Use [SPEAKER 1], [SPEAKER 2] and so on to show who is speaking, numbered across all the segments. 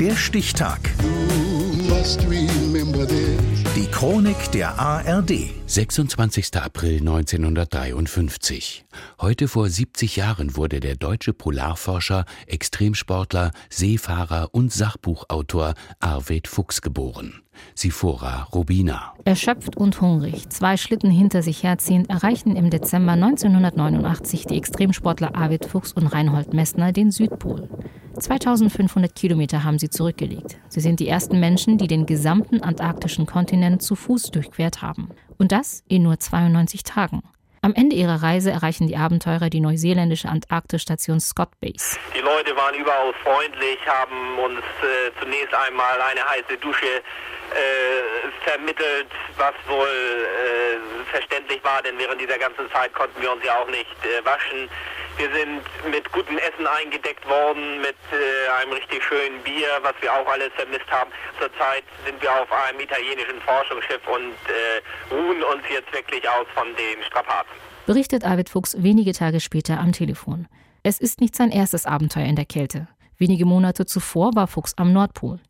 [SPEAKER 1] Der Stichtag. Die Chronik der ARD.
[SPEAKER 2] 26. April 1953. Heute vor 70 Jahren wurde der deutsche Polarforscher, Extremsportler, Seefahrer und Sachbuchautor Arvid Fuchs geboren. Sifora Rubina.
[SPEAKER 3] Erschöpft und hungrig, zwei Schlitten hinter sich herziehend, erreichen im Dezember 1989 die Extremsportler Arvid Fuchs und Reinhold Messner den Südpol. 2500 Kilometer haben sie zurückgelegt. Sie sind die ersten Menschen, die den gesamten antarktischen Kontinent zu Fuß durchquert haben. Und das in nur 92 Tagen. Am Ende ihrer Reise erreichen die Abenteurer die neuseeländische Antarktisstation Scott Base.
[SPEAKER 4] Die Leute waren überaus freundlich, haben uns äh, zunächst einmal eine heiße Dusche äh, vermittelt, was wohl äh, verständlich war, denn während dieser ganzen Zeit konnten wir uns ja auch nicht äh, waschen. Wir sind mit gutem Essen eingedeckt worden, mit äh, einem richtig schönen Bier, was wir auch alles vermisst haben. Zurzeit sind wir auf einem italienischen Forschungsschiff und äh, ruhen uns jetzt wirklich aus von den Strapazen.
[SPEAKER 3] Berichtet Arvid Fuchs wenige Tage später am Telefon. Es ist nicht sein erstes Abenteuer in der Kälte. Wenige Monate zuvor war Fuchs am Nordpol.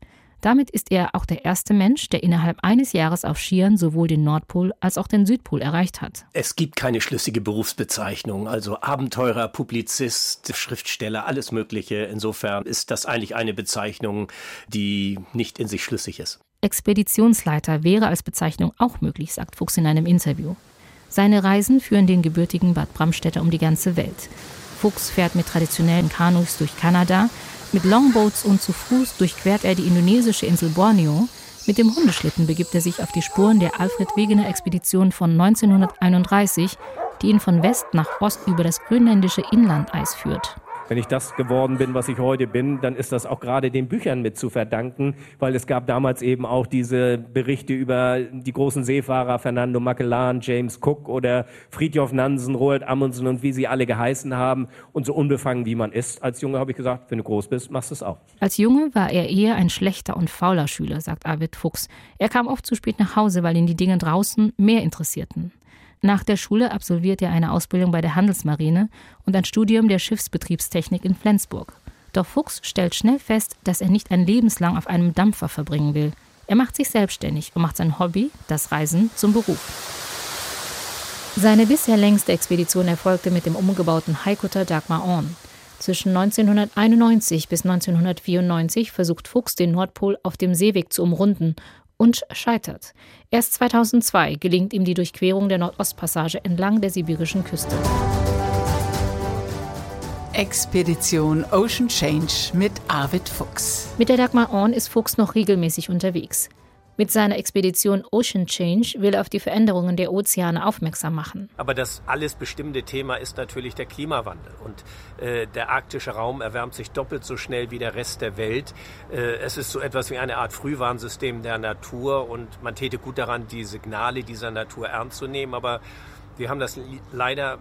[SPEAKER 3] Damit ist er auch der erste Mensch, der innerhalb eines Jahres auf Skiern sowohl den Nordpol als auch den Südpol erreicht hat.
[SPEAKER 5] Es gibt keine schlüssige Berufsbezeichnung, also Abenteurer, Publizist, Schriftsteller, alles Mögliche. Insofern ist das eigentlich eine Bezeichnung, die nicht in sich schlüssig ist.
[SPEAKER 3] Expeditionsleiter wäre als Bezeichnung auch möglich, sagt Fuchs in einem Interview. Seine Reisen führen den gebürtigen Bad Bramstädter um die ganze Welt. Fuchs fährt mit traditionellen Kanus durch Kanada, mit Longboats und zu Fuß durchquert er die indonesische Insel Borneo. Mit dem Hundeschlitten begibt er sich auf die Spuren der Alfred Wegener Expedition von 1931, die ihn von West nach Ost über das grönländische Inlandeis führt.
[SPEAKER 6] Wenn ich das geworden bin, was ich heute bin, dann ist das auch gerade den Büchern mit zu verdanken, weil es gab damals eben auch diese Berichte über die großen Seefahrer Fernando Magellan, James Cook oder Friedhof Nansen, Roald Amundsen und wie sie alle geheißen haben. Und so unbefangen wie man ist, als Junge habe ich gesagt, wenn du groß bist, machst du es auch.
[SPEAKER 3] Als Junge war er eher ein schlechter und fauler Schüler, sagt Arvid Fuchs. Er kam oft zu spät nach Hause, weil ihn die Dinge draußen mehr interessierten. Nach der Schule absolviert er eine Ausbildung bei der Handelsmarine und ein Studium der Schiffsbetriebstechnik in Flensburg. Doch Fuchs stellt schnell fest, dass er nicht ein Lebenslang auf einem Dampfer verbringen will. Er macht sich selbstständig und macht sein Hobby, das Reisen, zum Beruf. Seine bisher längste Expedition erfolgte mit dem umgebauten Haikutter Dagmar Orn. Zwischen 1991 bis 1994 versucht Fuchs den Nordpol auf dem Seeweg zu umrunden und scheitert. Erst 2002 gelingt ihm die Durchquerung der Nordostpassage entlang der sibirischen Küste.
[SPEAKER 7] Expedition Ocean Change mit Arvid Fuchs.
[SPEAKER 3] Mit der Dagmar Orn ist Fuchs noch regelmäßig unterwegs. Mit seiner Expedition Ocean Change will er auf die Veränderungen der Ozeane aufmerksam machen.
[SPEAKER 5] Aber das alles bestimmte Thema ist natürlich der Klimawandel. Und äh, der arktische Raum erwärmt sich doppelt so schnell wie der Rest der Welt. Äh, es ist so etwas wie eine Art Frühwarnsystem der Natur und man täte gut daran, die Signale dieser Natur ernst zu nehmen. Aber wir haben das leider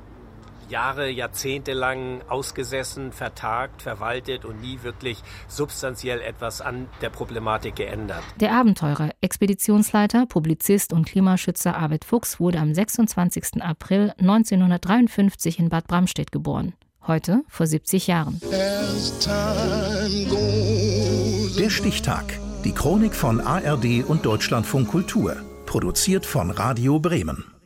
[SPEAKER 5] Jahre, Jahrzehnte lang ausgesessen, vertagt, verwaltet und nie wirklich substanziell etwas an der Problematik geändert.
[SPEAKER 3] Der Abenteurer, Expeditionsleiter, Publizist und Klimaschützer Arvid Fuchs wurde am 26. April 1953 in Bad Bramstedt geboren. Heute vor 70 Jahren.
[SPEAKER 1] Der Stichtag. Die Chronik von ARD und Deutschlandfunk Kultur. Produziert von Radio Bremen.